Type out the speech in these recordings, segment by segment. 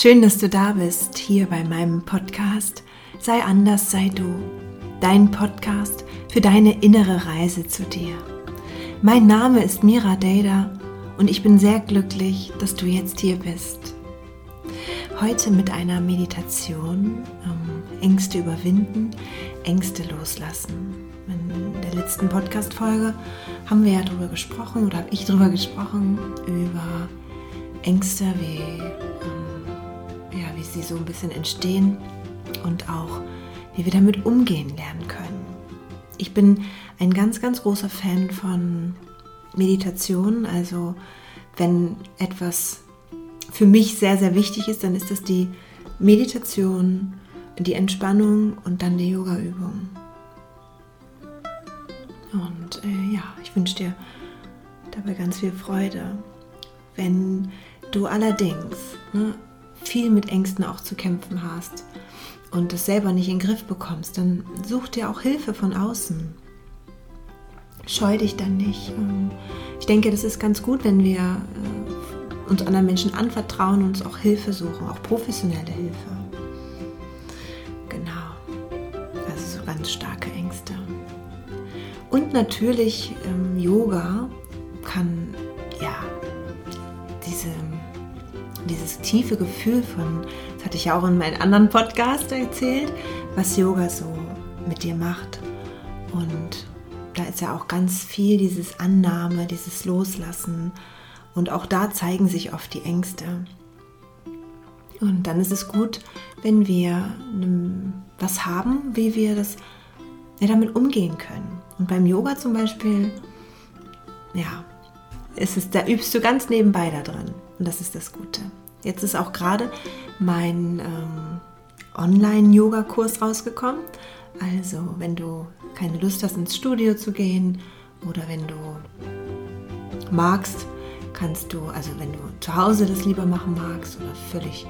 Schön, dass du da bist, hier bei meinem Podcast Sei anders, sei du. Dein Podcast für deine innere Reise zu dir. Mein Name ist Mira Dada und ich bin sehr glücklich, dass du jetzt hier bist. Heute mit einer Meditation, ähm, Ängste überwinden, Ängste loslassen. In der letzten Podcast-Folge haben wir ja darüber gesprochen oder habe ich darüber gesprochen, über Ängste, wie, ähm, sie so ein bisschen entstehen und auch wie wir damit umgehen lernen können. Ich bin ein ganz, ganz großer Fan von Meditation. Also wenn etwas für mich sehr, sehr wichtig ist, dann ist das die Meditation, die Entspannung und dann die Yoga-Übung. Und äh, ja, ich wünsche dir dabei ganz viel Freude. Wenn du allerdings ne, viel mit Ängsten auch zu kämpfen hast und das selber nicht in den Griff bekommst, dann such dir auch Hilfe von außen. Scheu dich dann nicht. Ähm, ich denke, das ist ganz gut, wenn wir äh, uns anderen Menschen anvertrauen und uns auch Hilfe suchen, auch professionelle Hilfe. Genau. Also so ganz starke Ängste. Und natürlich ähm, Yoga tiefe Gefühl von, das hatte ich ja auch in meinem anderen Podcast erzählt, was Yoga so mit dir macht. Und da ist ja auch ganz viel dieses Annahme, dieses Loslassen. Und auch da zeigen sich oft die Ängste. Und dann ist es gut, wenn wir was haben, wie wir das ja, damit umgehen können. Und beim Yoga zum Beispiel, ja, ist es, da übst du ganz nebenbei da drin. Und das ist das Gute. Jetzt ist auch gerade mein ähm, Online-Yoga-Kurs rausgekommen. Also, wenn du keine Lust hast, ins Studio zu gehen oder wenn du magst, kannst du, also wenn du zu Hause das lieber machen magst oder völlig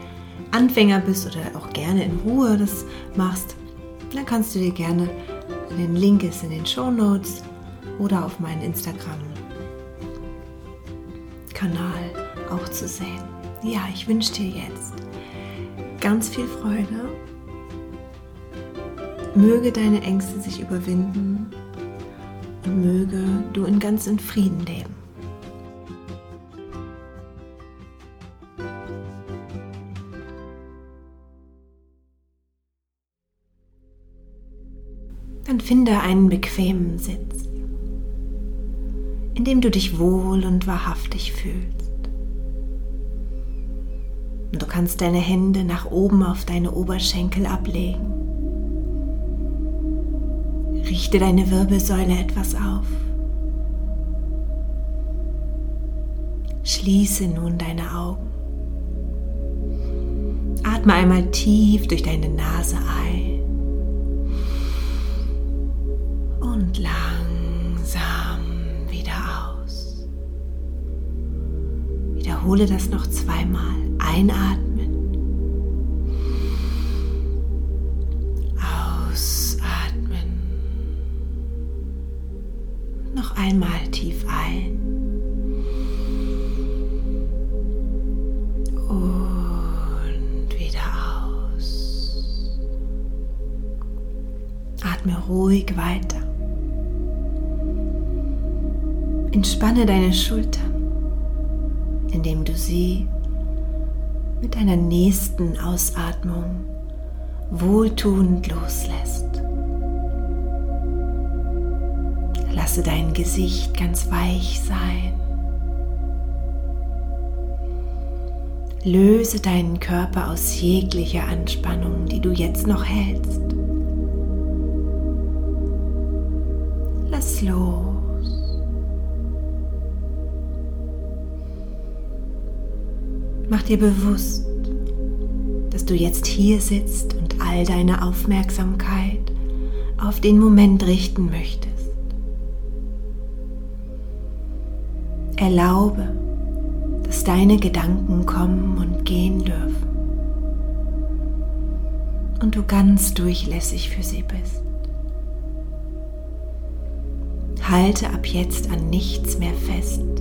Anfänger bist oder auch gerne in Ruhe das machst, dann kannst du dir gerne, den Link ist in den Show Notes oder auf meinen Instagram-Kanal auch zu sehen ja, ich wünsche dir jetzt ganz viel Freude. Möge deine Ängste sich überwinden und möge du in ganz in Frieden leben. Dann finde einen bequemen Sitz, in dem du dich wohl und wahrhaftig fühlst. Und du kannst deine Hände nach oben auf deine Oberschenkel ablegen. Richte deine Wirbelsäule etwas auf. Schließe nun deine Augen. Atme einmal tief durch deine Nase ein und langsam wieder aus. Wiederhole das noch zweimal. Einatmen. Ausatmen. Noch einmal tief ein. Und wieder aus. Atme ruhig weiter. Entspanne deine Schultern, indem du sie mit deiner nächsten Ausatmung wohltuend loslässt. Lasse dein Gesicht ganz weich sein. Löse deinen Körper aus jeglicher Anspannung, die du jetzt noch hältst. Lass los. Mach dir bewusst, dass du jetzt hier sitzt und all deine Aufmerksamkeit auf den Moment richten möchtest. Erlaube, dass deine Gedanken kommen und gehen dürfen und du ganz durchlässig für sie bist. Halte ab jetzt an nichts mehr fest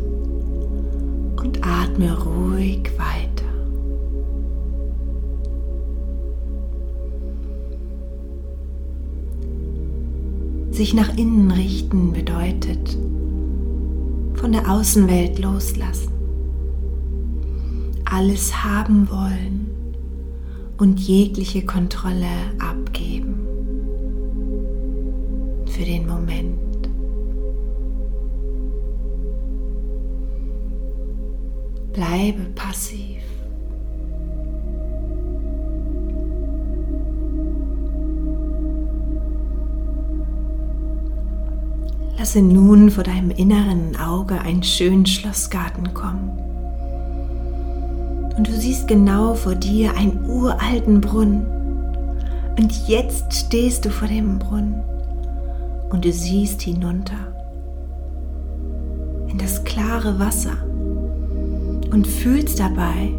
und atme ruhig weiter. Sich nach innen richten bedeutet von der Außenwelt loslassen, alles haben wollen und jegliche Kontrolle abgeben für den Moment. Bleibe passiv. Lasse nun vor deinem inneren Auge einen schönen Schlossgarten kommen. Und du siehst genau vor dir einen uralten Brunnen. Und jetzt stehst du vor dem Brunnen und du siehst hinunter in das klare Wasser und fühlst dabei,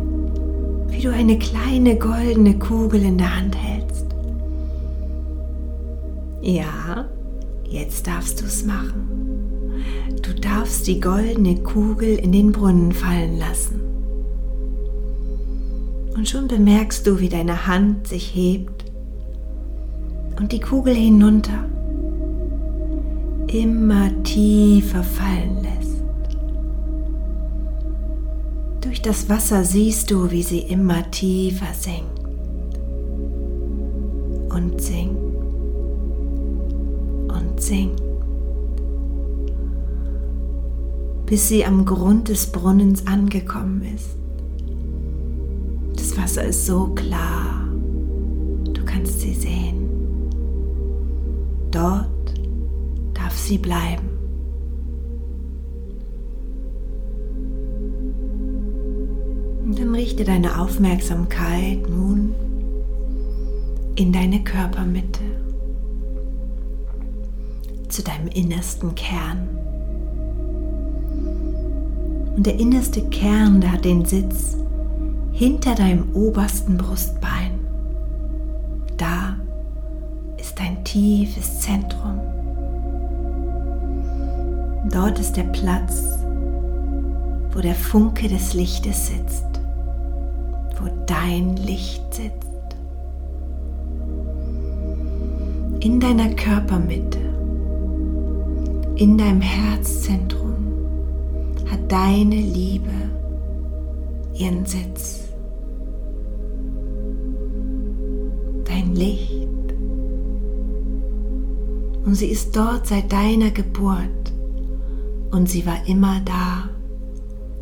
wie du eine kleine goldene Kugel in der Hand hältst. Ja, Jetzt darfst du es machen. Du darfst die goldene Kugel in den Brunnen fallen lassen. Und schon bemerkst du, wie deine Hand sich hebt und die Kugel hinunter immer tiefer fallen lässt. Durch das Wasser siehst du, wie sie immer tiefer sinkt und sinkt sinkt, bis sie am Grund des Brunnens angekommen ist. Das Wasser ist so klar, du kannst sie sehen. Dort darf sie bleiben. Und dann richte deine Aufmerksamkeit nun in deine Körpermitte zu deinem innersten Kern. Und der innerste Kern, der hat den Sitz hinter deinem obersten Brustbein. Da ist dein tiefes Zentrum. Dort ist der Platz, wo der Funke des Lichtes sitzt, dein Licht sitzt. In deiner Körpermitte in deinem Herzzentrum hat deine Liebe ihren Sitz. Dein Licht. Und sie ist dort seit deiner Geburt. Und sie war immer da.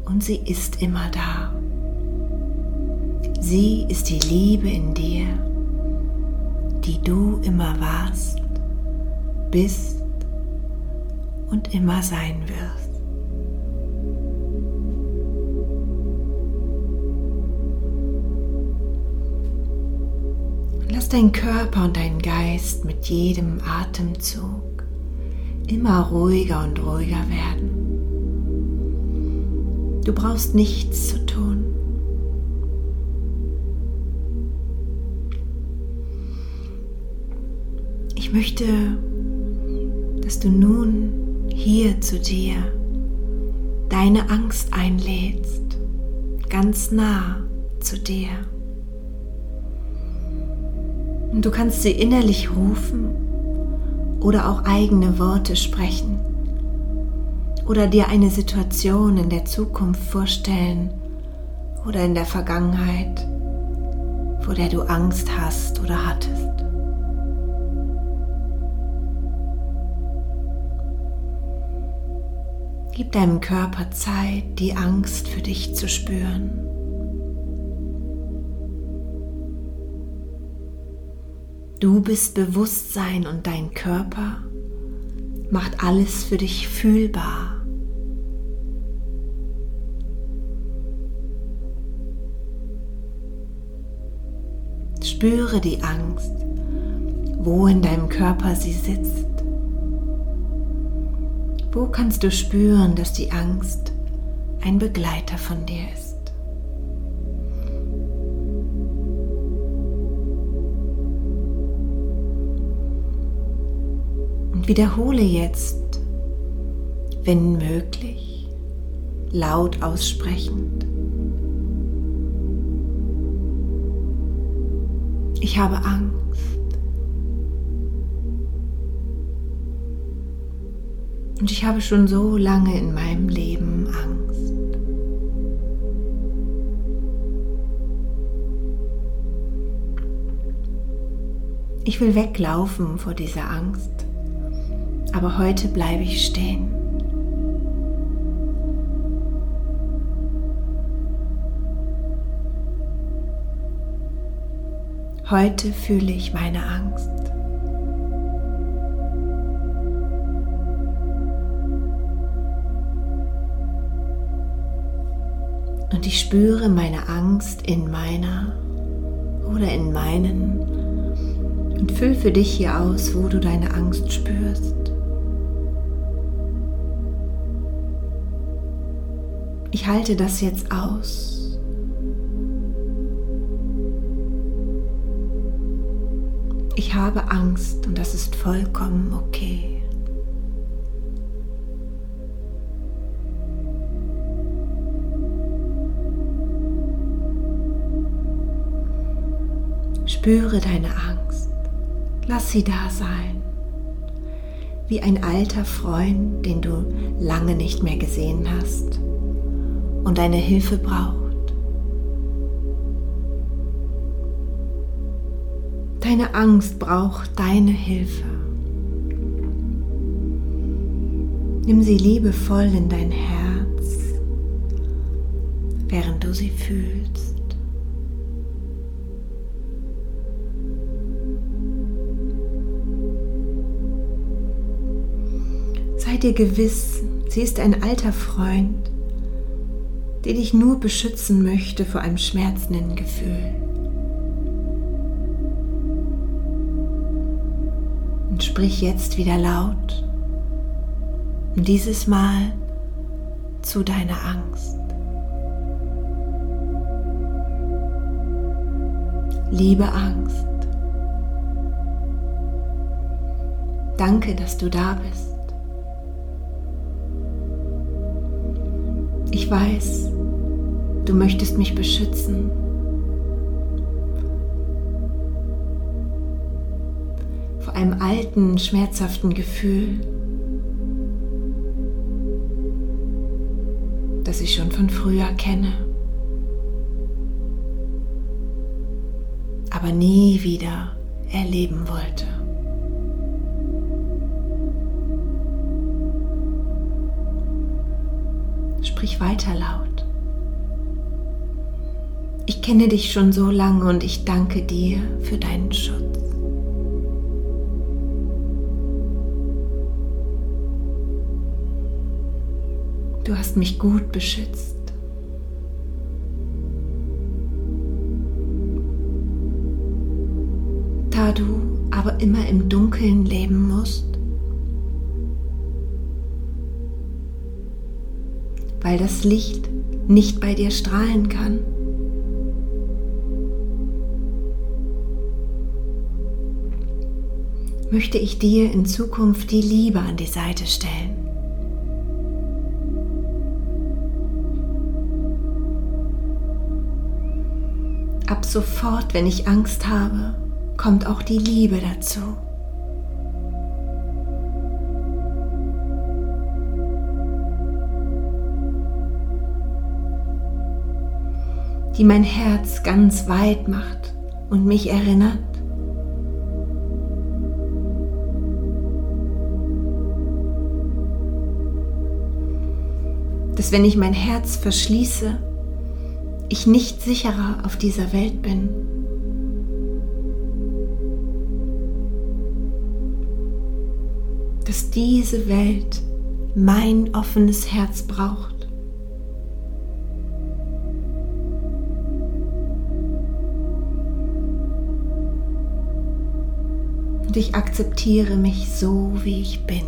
Und sie ist immer da. Sie ist die Liebe in dir, die du immer warst, bist und immer sein wirst. Lass dein Körper und dein Geist mit jedem Atemzug immer ruhiger und ruhiger werden. Du brauchst nichts zu tun. Ich möchte, dass du nun hier zu dir deine Angst einlädst, ganz nah zu dir. Und du kannst sie innerlich rufen oder auch eigene Worte sprechen oder dir eine Situation in der Zukunft vorstellen oder in der Vergangenheit, vor der du Angst hast oder hattest. Gib deinem Körper Zeit, die Angst für dich zu spüren. Du bist Bewusstsein und dein Körper macht alles für dich fühlbar. Spüre die Angst, wo in deinem Körper sie sitzt. Wo kannst du spüren, dass die Angst ein Begleiter von dir ist? Und wiederhole jetzt, wenn möglich, laut aussprechend. Ich habe Angst. Und ich habe schon so lange in meinem Leben Angst. Ich will weglaufen vor dieser Angst, aber heute bleibe ich stehen. Heute fühle ich meine Angst. Und ich spüre meine Angst in meiner oder in meinen und füll für dich hier aus, wo du deine Angst spürst. Ich halte das jetzt aus. Ich habe Angst und das ist vollkommen okay. Spüre deine Angst. Lass sie da sein. Wie ein alter Freund, den du lange nicht mehr gesehen hast und deine Hilfe braucht. Deine Angst braucht deine Hilfe. Nimm sie liebevoll in dein Herz, während du sie fühlst. Sei dir gewiss, sie ist ein alter Freund, der dich nur beschützen möchte vor einem schmerzenden Gefühl. Und sprich jetzt wieder laut, und dieses Mal zu deiner Angst. Liebe Angst, danke, dass du da bist. Ich weiß, du möchtest mich beschützen. Vor einem alten, schmerzhaften Gefühl, das ich schon von früher kenne, aber nie wieder erleben wollte. Sprich weiter laut. Ich kenne dich schon so lange und ich danke dir für deinen Schutz. Du hast mich gut beschützt. Da du aber immer im Dunkeln leben musst, weil das Licht nicht bei dir strahlen kann. möchte ich dir in Zukunft die Liebe an die Seite stellen. Ab sofort, wenn ich Angst habe, kommt auch die Liebe dazu. Die mein Herz ganz weit macht und mich erinnert, dass wenn ich mein Herz verschließe, ich nicht sicherer auf dieser Welt bin. Dass diese Welt mein offenes Herz braucht. Und ich akzeptiere mich so, wie ich bin.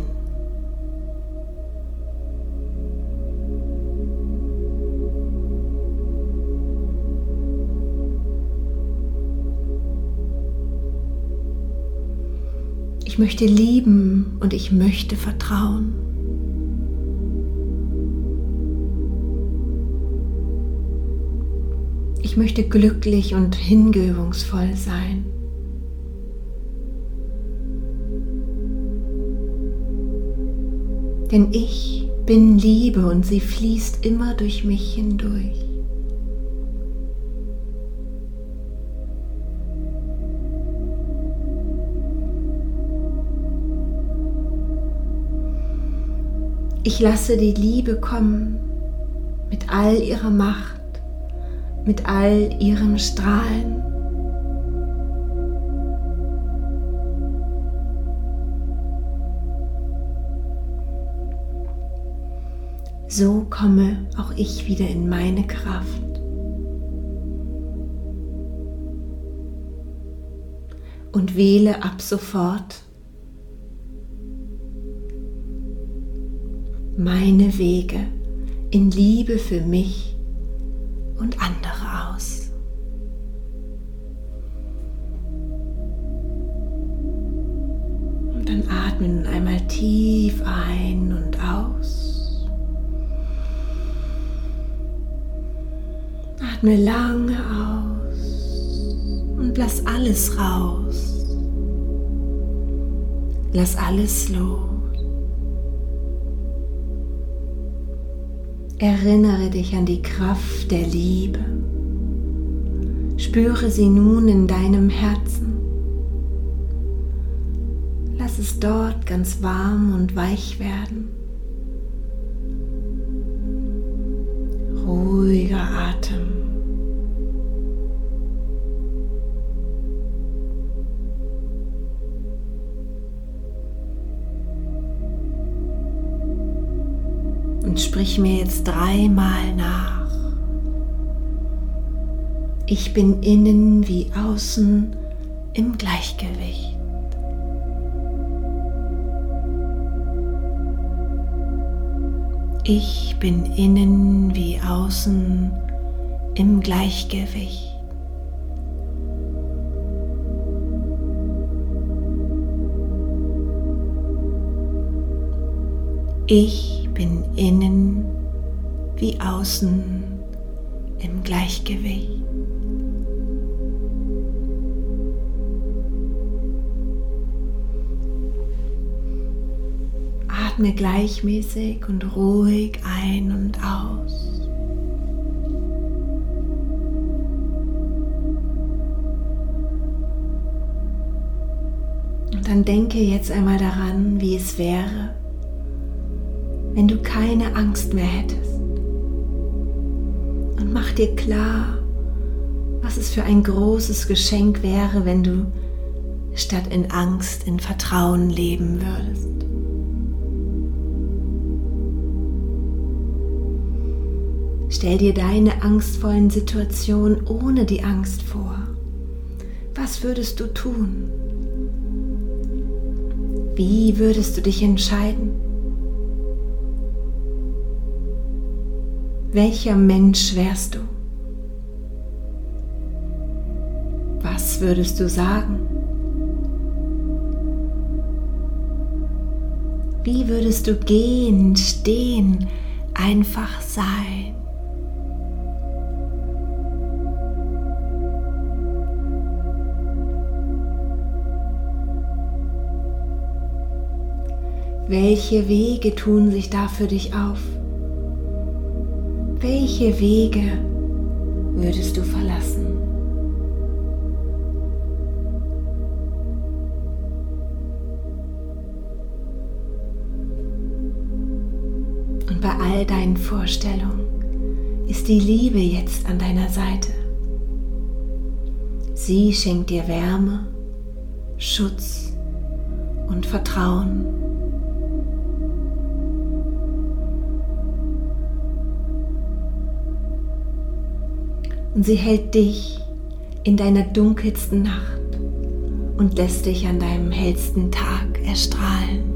Ich möchte lieben und ich möchte vertrauen. Ich möchte glücklich und hingebungsvoll sein. Denn ich bin Liebe und sie fließt immer durch mich hindurch. Ich lasse die Liebe kommen mit all ihrer Macht, mit all ihrem Strahlen. So komme auch ich wieder in meine Kraft. Und wähle ab sofort meine Wege in Liebe für mich und andere aus. Und dann atme nun einmal tief ein Atme lange aus und lass alles raus. Lass alles los. Erinnere dich an die Kraft der Liebe. Spüre sie nun in deinem Herzen. Lass es dort ganz warm und weich werden. Ruhiger Atem. Sprich mir jetzt dreimal nach. Ich bin innen wie außen im Gleichgewicht. Ich bin innen wie außen im Gleichgewicht. Ich bin innen wie außen im Gleichgewicht. Atme gleichmäßig und ruhig ein und aus. Und dann denke jetzt einmal daran, wie es wäre, wenn du keine Angst mehr hättest. Und mach dir klar, was es für ein großes Geschenk wäre, wenn du statt in Angst in Vertrauen leben würdest. Stell dir deine angstvollen Situationen ohne die Angst vor. Was würdest du tun? Wie würdest du dich entscheiden? Welcher Mensch wärst du? Was würdest du sagen? Wie würdest du gehen, stehen, einfach sein? Welche Wege tun sich da für dich auf? Welche Wege würdest du verlassen? Und bei all deinen Vorstellungen ist die Liebe jetzt an deiner Seite. Sie schenkt dir Wärme, Schutz und Vertrauen. Und sie hält dich in deiner dunkelsten Nacht und lässt dich an deinem hellsten Tag erstrahlen.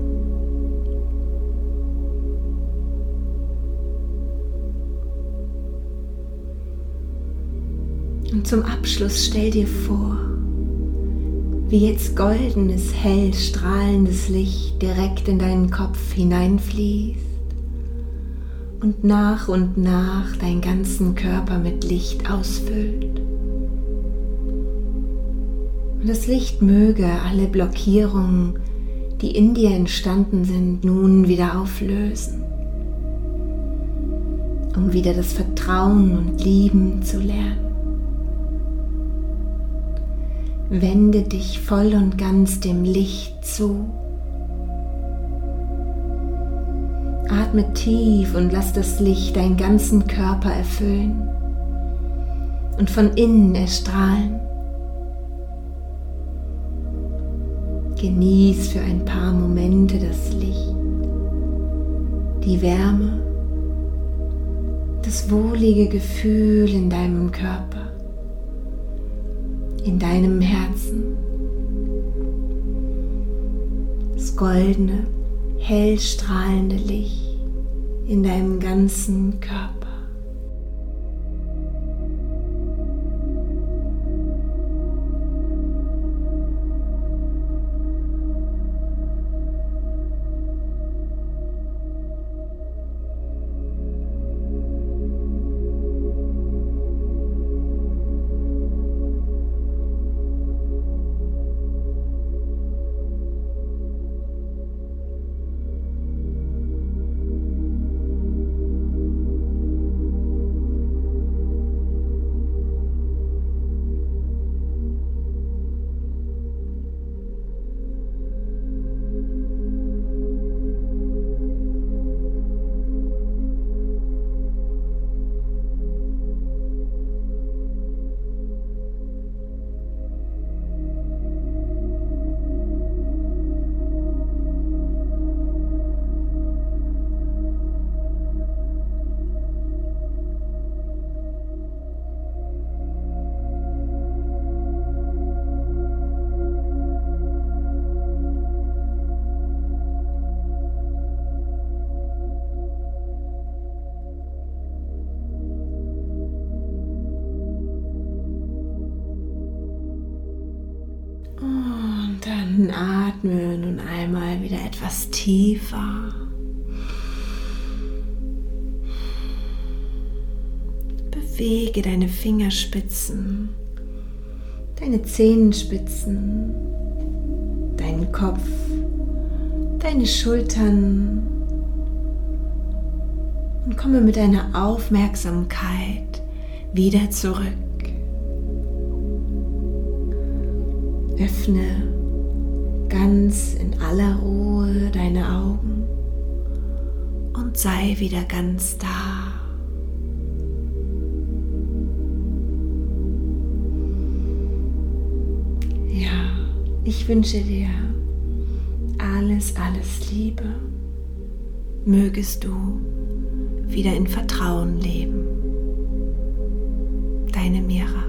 Und zum Abschluss stell dir vor, wie jetzt goldenes, hell strahlendes Licht direkt in deinen Kopf hineinfließt und nach und nach deinen ganzen Körper mit Licht ausfüllt. Und das Licht möge alle Blockierungen, die in dir entstanden sind, nun wieder auflösen, um wieder das Vertrauen und Lieben zu lernen. Wende dich voll und ganz dem Licht zu. Atme tief und lass das Licht deinen ganzen Körper erfüllen und von innen erstrahlen. Genieß für ein paar Momente das Licht, die Wärme, das wohlige Gefühl in deinem Körper, in deinem Herzen, das goldene, hell strahlende Licht in deinem ganzen Körper. Atme nun einmal wieder etwas tiefer. Bewege deine Fingerspitzen, deine Zehenspitzen, deinen Kopf, deine Schultern und komme mit deiner Aufmerksamkeit wieder zurück. Öffne ganz in aller Ruhe deine Augen und sei wieder ganz da. Ja, ich wünsche dir alles, alles Liebe. Mögest du wieder in Vertrauen leben. Deine Mira.